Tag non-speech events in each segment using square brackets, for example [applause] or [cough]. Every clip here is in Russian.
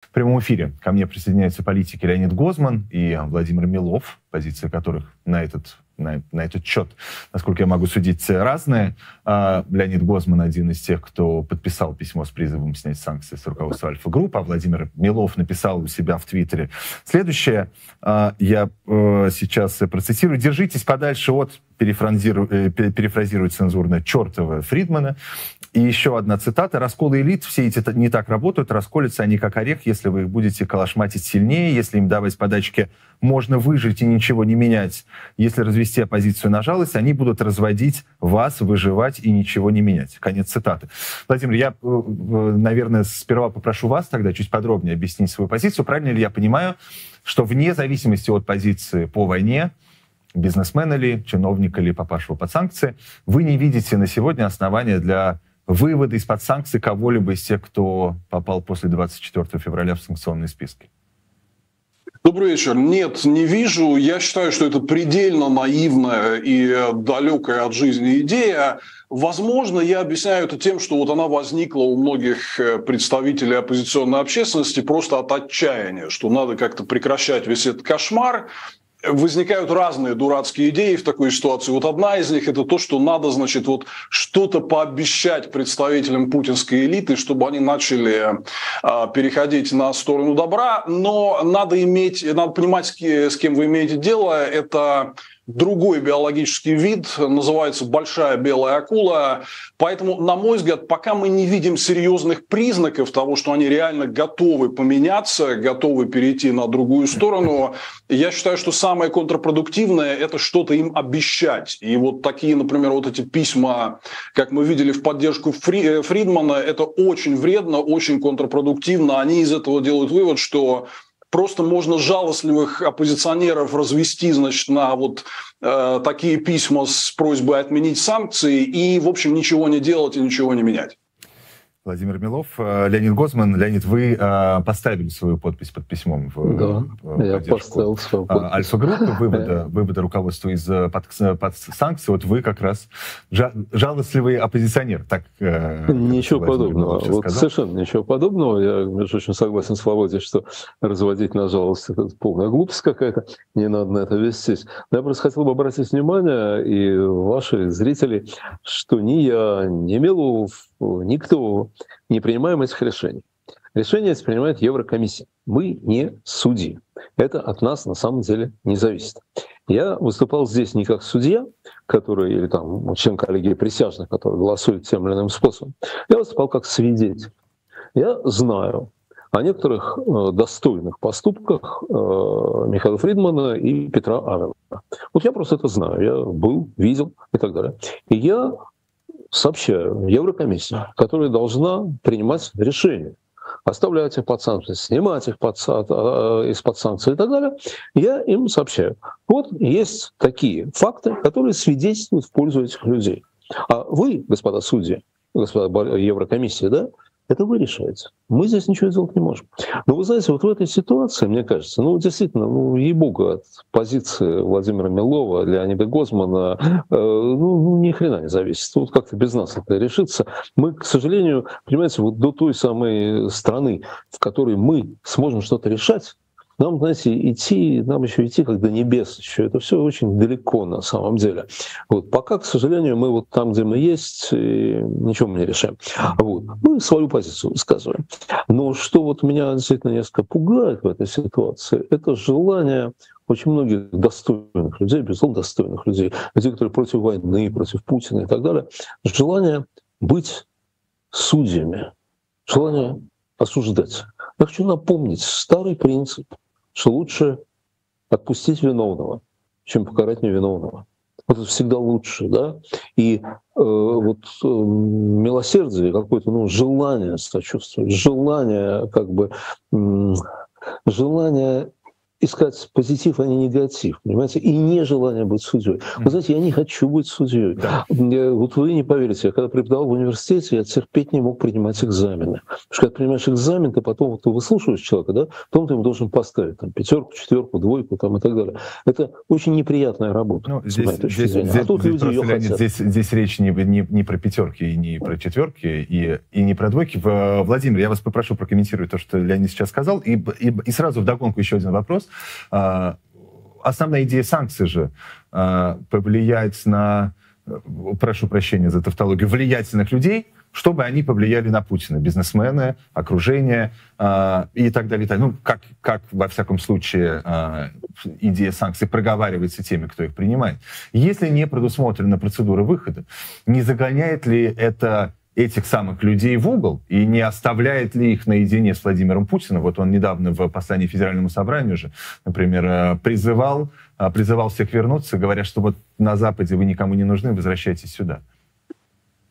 В прямом эфире ко мне присоединяются политики Леонид Гозман и Владимир Милов, позиции которых на этот на, на этот счет, насколько я могу судить, разные. А, Леонид Гозман один из тех, кто подписал письмо с призывом снять санкции с руководства Альфа-группы, а Владимир Милов написал у себя в Твиттере следующее. А, я э, сейчас процитирую. «Держитесь подальше от перефразирую, э, перефразирую цензурно чертова Фридмана. И еще одна цитата. «Расколы элит, все эти не так работают, расколются они как орех, если вы их будете калашматить сильнее, если им давать подачки можно выжить и ничего не менять. Если развести оппозицию на жалость, они будут разводить вас, выживать и ничего не менять». Конец цитаты. Владимир, я, э, наверное, сперва попрошу вас тогда чуть подробнее объяснить свою позицию. Правильно ли я понимаю, что вне зависимости от позиции по войне, бизнесмен или чиновник или попавшего под санкции, вы не видите на сегодня основания для вывода из-под санкций кого-либо из тех, кто попал после 24 февраля в санкционные списки? Добрый вечер. Нет, не вижу. Я считаю, что это предельно наивная и далекая от жизни идея. Возможно, я объясняю это тем, что вот она возникла у многих э, представителей оппозиционной общественности просто от отчаяния, что надо как-то прекращать весь этот кошмар возникают разные дурацкие идеи в такой ситуации. Вот одна из них это то, что надо, значит, вот что-то пообещать представителям путинской элиты, чтобы они начали э, переходить на сторону добра. Но надо иметь, надо понимать, с кем вы имеете дело. Это другой биологический вид, называется большая белая акула. Поэтому, на мой взгляд, пока мы не видим серьезных признаков того, что они реально готовы поменяться, готовы перейти на другую сторону, я считаю, что самое контрпродуктивное – это что-то им обещать. И вот такие, например, вот эти письма, как мы видели в поддержку Фри, э, Фридмана, это очень вредно, очень контрпродуктивно. Они из этого делают вывод, что Просто можно жалостливых оппозиционеров развести, значит, на вот э, такие письма с просьбой отменить санкции и, в общем, ничего не делать и ничего не менять. Владимир Милов, э, Леонид Гозман. Леонид, вы э, поставили свою подпись под письмом в, да, в я поставил свою а, подпись. Альфа-группы, [laughs] вывода, вывода руководства из э, под, под санкций. Вот вы как раз жалостливый оппозиционер. Так, ничего подобного. Вот совершенно ничего подобного. Я, между очень согласен с Володей, что разводить на жалость – это полная глупость какая-то. Не надо на это вестись. Но я просто хотел бы обратить внимание и ваши зрители, что ни я, ни Милов, никто не принимаем этих решений. Решения эти принимает Еврокомиссия. Мы не судьи. Это от нас на самом деле не зависит. Я выступал здесь не как судья, который, или там член коллегии присяжных, который голосует тем или иным способом. Я выступал как свидетель. Я знаю о некоторых э, достойных поступках э, Михаила Фридмана и Петра Авена. Вот я просто это знаю. Я был, видел и так далее. И я сообщаю Еврокомиссии, которая должна принимать решения оставлять их под санкции, снимать их под, а, из-под санкций и так далее, я им сообщаю. Вот есть такие факты, которые свидетельствуют в пользу этих людей. А вы, господа судьи, господа Еврокомиссии, да, это вы решаете. Мы здесь ничего сделать не можем. Но вы знаете, вот в этой ситуации, мне кажется, ну действительно, ну ей-богу, от позиции Владимира Милова, Леонида Гозмана, э, ну, ну ни хрена не зависит. Вот как-то без нас это решится. Мы, к сожалению, понимаете, вот до той самой страны, в которой мы сможем что-то решать, нам, знаете, идти, нам еще идти как до небес еще. Это все очень далеко на самом деле. Вот. Пока, к сожалению, мы вот там, где мы есть, ничего мы не решаем. Вот. Мы свою позицию высказываем. Но что вот меня действительно несколько пугает в этой ситуации, это желание очень многих достойных людей, безусловно, достойных людей, людей, которые против войны, против Путина и так далее, желание быть судьями, желание осуждать. Я хочу напомнить старый принцип что лучше отпустить виновного, чем покарать невиновного. Вот это всегда лучше, да? И э, вот э, милосердие, какое-то ну, желание сочувствовать, желание как бы, э, желание искать позитив, а не негатив, понимаете, и нежелание быть судьей. Вы знаете, я не хочу быть судьей. Да. Вот вы не поверите, я когда преподавал в университете, я терпеть не мог принимать экзамены. Потому что когда принимаешь экзамен, ты потом вот, ты выслушиваешь человека, да, потом ты ему должен поставить там, пятерку, четверку, двойку там, и так далее. Это очень неприятная работа. Ну, здесь, здесь, здесь, а тут здесь, люди ее Леонид, Здесь, здесь речь не, не, не про пятерки и не про четверки и, и не про двойки. Владимир, я вас попрошу прокомментировать то, что Леонид сейчас сказал, и, и, и сразу вдогонку еще один вопрос. А, основная идея санкций же а, повлиять на, прошу прощения за тавтологию, влиятельных людей, чтобы они повлияли на Путина, бизнесмены, окружение э, и так далее. Ну, как, как во всяком случае э, идея санкций проговаривается теми, кто их принимает. Если не предусмотрена процедура выхода, не загоняет ли это этих самых людей в угол и не оставляет ли их наедине с Владимиром Путиным. Вот он недавно в послании Федеральному собранию же, например, э, призывал, э, призывал всех вернуться, говоря, что вот на Западе вы никому не нужны, возвращайтесь сюда.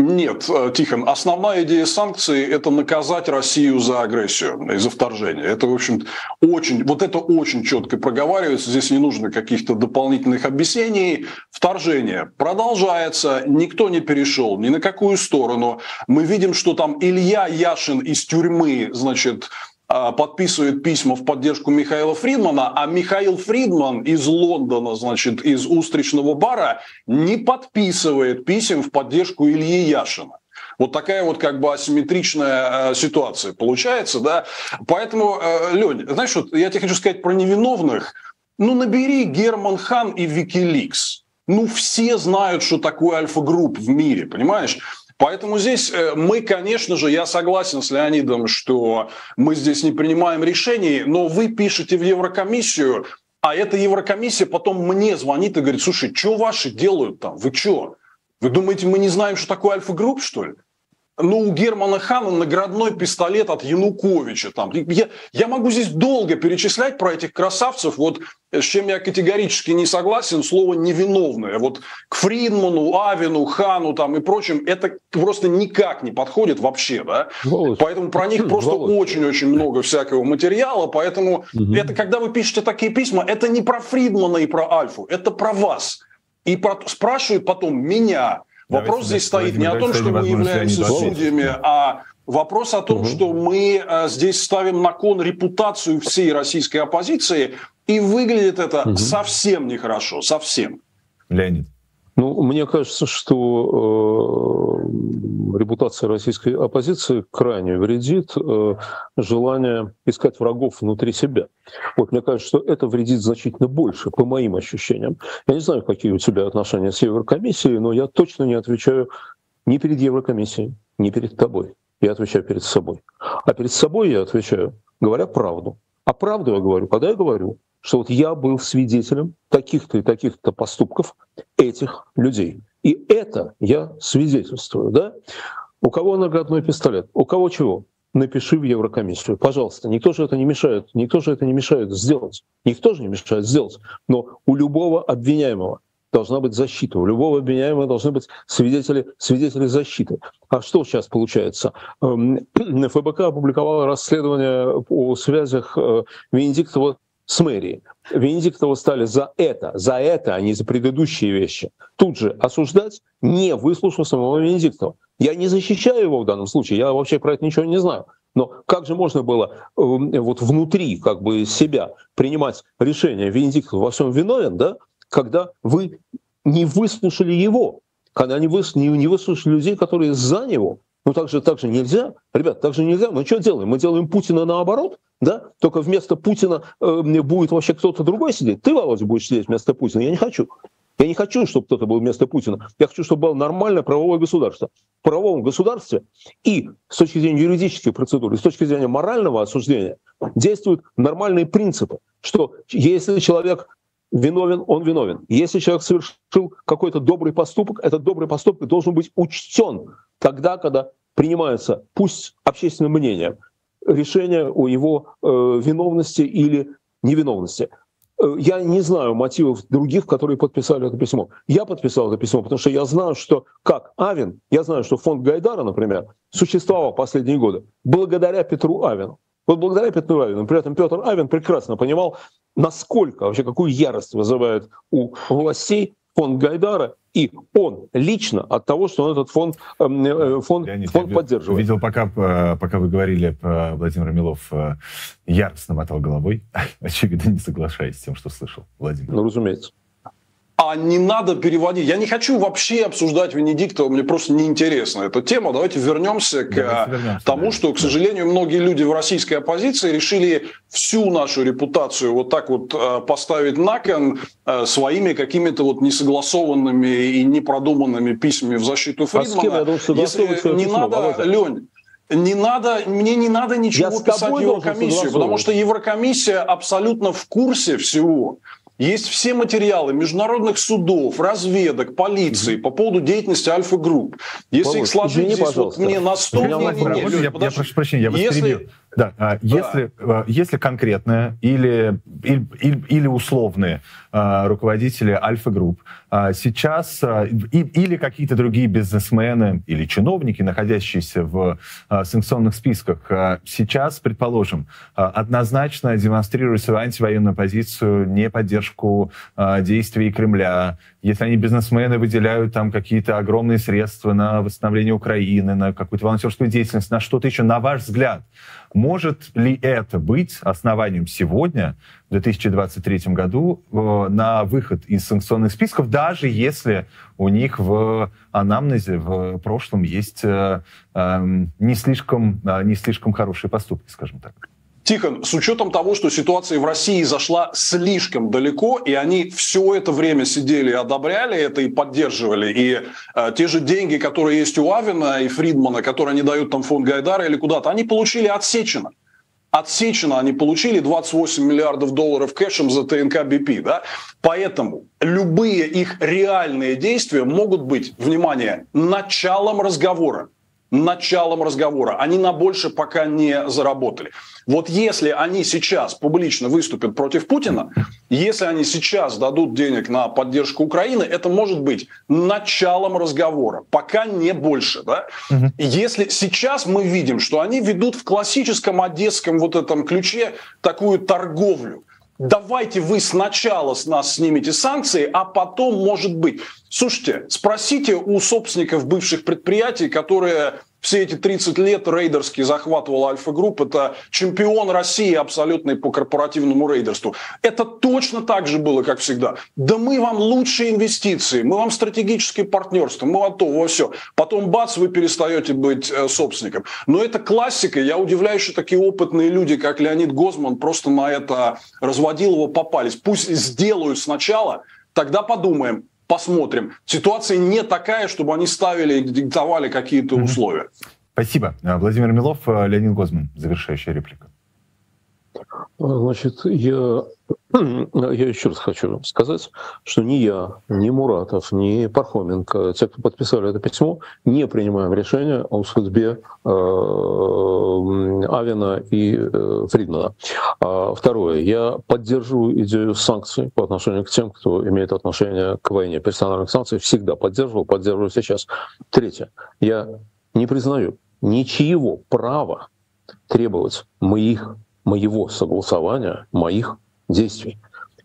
Нет, э, Тихон, основная идея санкций – это наказать Россию за агрессию и за вторжение. Это, в общем, очень, вот это очень четко проговаривается, здесь не нужно каких-то дополнительных объяснений. Вторжение продолжается, никто не перешел ни на какую сторону. Мы видим, что там Илья Яшин из тюрьмы, значит, подписывает письма в поддержку Михаила Фридмана, а Михаил Фридман из Лондона, значит, из устричного бара, не подписывает писем в поддержку Ильи Яшина. Вот такая вот как бы асимметричная э, ситуация получается, да. Поэтому, э, Лень, знаешь, вот я тебе хочу сказать про невиновных. Ну, набери Герман Хан и Викиликс. Ну, все знают, что такое альфа-групп в мире, понимаешь? Поэтому здесь э, мы, конечно же, я согласен с Леонидом, что мы здесь не принимаем решений, но вы пишете в Еврокомиссию, а эта Еврокомиссия потом мне звонит и говорит, слушай, что ваши делают там? Вы что? Вы думаете, мы не знаем, что такое альфа-групп, что ли? Ну, у Германа Хана наградной пистолет от Януковича. Там. Я, я могу здесь долго перечислять про этих красавцев, вот с чем я категорически не согласен, слово «невиновное». Вот к Фридману, Авину, Хану там и прочим это просто никак не подходит вообще. Да? Поэтому про них просто очень-очень много всякого материала. Поэтому угу. это, когда вы пишете такие письма, это не про Фридмана и про Альфу, это про вас. И про, спрашивают потом меня, Вопрос здесь стоит не о том, что мы являемся судьями, а вопрос о том, угу. что мы а, здесь ставим на кон репутацию всей российской оппозиции, и выглядит это угу. совсем нехорошо, совсем. Леонид. Ну, мне кажется, что э, репутация российской оппозиции крайне вредит э, желание искать врагов внутри себя. Вот мне кажется, что это вредит значительно больше, по моим ощущениям. Я не знаю, какие у тебя отношения с Еврокомиссией, но я точно не отвечаю ни перед Еврокомиссией, ни перед тобой. Я отвечаю перед собой. А перед собой я отвечаю, говоря правду. А правду я говорю, когда я говорю, что вот я был свидетелем таких-то и таких-то поступков этих людей. И это я свидетельствую, да? У кого наградной пистолет? У кого чего? Напиши в Еврокомиссию, пожалуйста. Никто же это не мешает, никто же это не мешает сделать. Никто же не мешает сделать. Но у любого обвиняемого должна быть защита. У любого обвиняемого должны быть свидетели, свидетели защиты. А что сейчас получается? Эм, [clears throat] ФБК опубликовала расследование о связях э, Венедиктова с мэрией. Венедиктова стали за это, за это, а не за предыдущие вещи, тут же осуждать, не выслушав самого Венедиктова. Я не защищаю его в данном случае, я вообще про это ничего не знаю. Но как же можно было э, вот внутри как бы себя принимать решение, Венедиктов во всем виновен, да, когда вы не выслушали его, когда не, выс, не, не выслушали людей, которые за него. Ну так же, так же нельзя. Ребят, так же нельзя. Мы что делаем? Мы делаем Путина наоборот – да? Только вместо Путина э, будет вообще кто-то другой сидеть. Ты, Володя, будешь сидеть вместо Путина. Я не хочу. Я не хочу, чтобы кто-то был вместо Путина. Я хочу, чтобы было нормальное правовое государство. В правовом государстве и с точки зрения юридических процедур, и с точки зрения морального осуждения действуют нормальные принципы, что если человек виновен, он виновен. Если человек совершил какой-то добрый поступок, этот добрый поступок должен быть учтен тогда, когда принимается, пусть общественным мнением, решение о его э, виновности или невиновности. Э, я не знаю мотивов других, которые подписали это письмо. Я подписал это письмо, потому что я знаю, что как Авин, я знаю, что фонд Гайдара, например, существовал последние годы благодаря Петру Авину. Вот благодаря Петру Авину. При этом Петр Авин прекрасно понимал, насколько, вообще какую ярость вызывает у властей фонд Гайдара, и он лично от того, что он этот фонд, эм, э, фонд, Леонид, фонд поддерживает. Видел, пока, э, пока вы говорили про Владимира Милов, э, яростно мотал головой, [laughs] очевидно, не соглашаясь с тем, что слышал Владимир. Ну, разумеется а не надо переводить. Я не хочу вообще обсуждать Венедиктова, мне просто неинтересна эта тема. Давайте вернемся к Давайте вернемся, тому, да. что, к сожалению, многие люди в российской оппозиции решили всю нашу репутацию вот так вот э, поставить на кон э, своими какими-то вот несогласованными и непродуманными письмами в защиту Фридмана. А Если не надо. Лень, не надо, мне не надо ничего Я писать в Еврокомиссию, потому что Еврокомиссия абсолютно в курсе всего. Есть все материалы международных судов, разведок, полиции по поводу деятельности Альфа-групп. Если Володь, их сложить извини, здесь вот мне на стол... Я, я, я прошу прощения, я вас Если... перебью. Да, а, если, да. если конкретное или, или, или условные а, руководители Альфа-групп а, сейчас или какие-то другие бизнесмены или чиновники, находящиеся в санкционных списках, сейчас, предположим, однозначно демонстрируют свою антивоенную позицию, не поддержку действий Кремля, если они бизнесмены выделяют там какие-то огромные средства на восстановление Украины, на какую-то волонтерскую деятельность, на что-то еще, на ваш взгляд, может ли это быть основанием сегодня, в 2023 году, э, на выход из санкционных списков, даже если у них в анамнезе в прошлом есть э, эм, не, слишком, э, не слишком хорошие поступки, скажем так? Тихон, с учетом того, что ситуация в России зашла слишком далеко, и они все это время сидели и одобряли это и поддерживали, и э, те же деньги, которые есть у Авина и Фридмана, которые они дают там фонд Гайдара или куда-то, они получили отсечено. Отсечено они получили 28 миллиардов долларов кэшем за ТНК БП. Да? Поэтому любые их реальные действия могут быть, внимание, началом разговора началом разговора. Они на больше пока не заработали. Вот если они сейчас публично выступят против Путина, если они сейчас дадут денег на поддержку Украины, это может быть началом разговора. Пока не больше. Да? Угу. Если сейчас мы видим, что они ведут в классическом одесском вот этом ключе такую торговлю, давайте вы сначала с нас снимете санкции, а потом, может быть. Слушайте, спросите у собственников бывших предприятий, которые все эти 30 лет рейдерский захватывал Альфа-групп. Это чемпион России абсолютный по корпоративному рейдерству. Это точно так же было, как всегда. Да мы вам лучшие инвестиции, мы вам стратегическое партнерство, мы вам то, во все. Потом бац, вы перестаете быть э, собственником. Но это классика. Я удивляюсь, что такие опытные люди, как Леонид Гозман, просто на это разводил его попались. Пусть сделают сначала, тогда подумаем, посмотрим. Ситуация не такая, чтобы они ставили и диктовали какие-то условия. Спасибо. Владимир Милов, Леонид Гозман. Завершающая реплика. Значит, я, я еще раз хочу сказать, что ни я, ни Муратов, ни Пархоменко, те, кто подписали это письмо, не принимаем решения о судьбе э, Авина и э, Фридмана. А, второе. Я поддерживаю идею санкций по отношению к тем, кто имеет отношение к войне. Персональных санкций всегда поддерживал, поддерживаю сейчас. Третье. Я не признаю ничьего права требовать моих моего согласования, моих действий.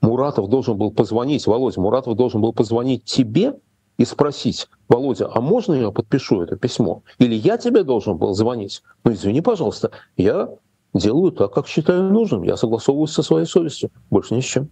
Муратов должен был позвонить, Володя, Муратов должен был позвонить тебе и спросить, Володя, а можно я подпишу это письмо? Или я тебе должен был звонить? Ну, извини, пожалуйста, я делаю так, как считаю нужным. Я согласовываюсь со своей совестью. Больше ни с чем.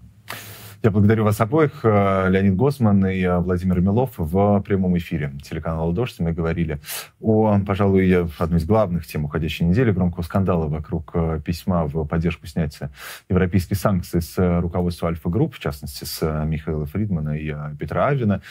Я благодарю вас обоих, э, Леонид Госман и э, Владимир Милов, в прямом эфире телеканала «Дождь». Мы говорили о, пожалуй, одной из главных тем уходящей недели, громкого скандала вокруг э, письма в поддержку снятия европейских санкций с руководства Альфа-групп, в частности, с Михаила Фридмана и Петра Авина.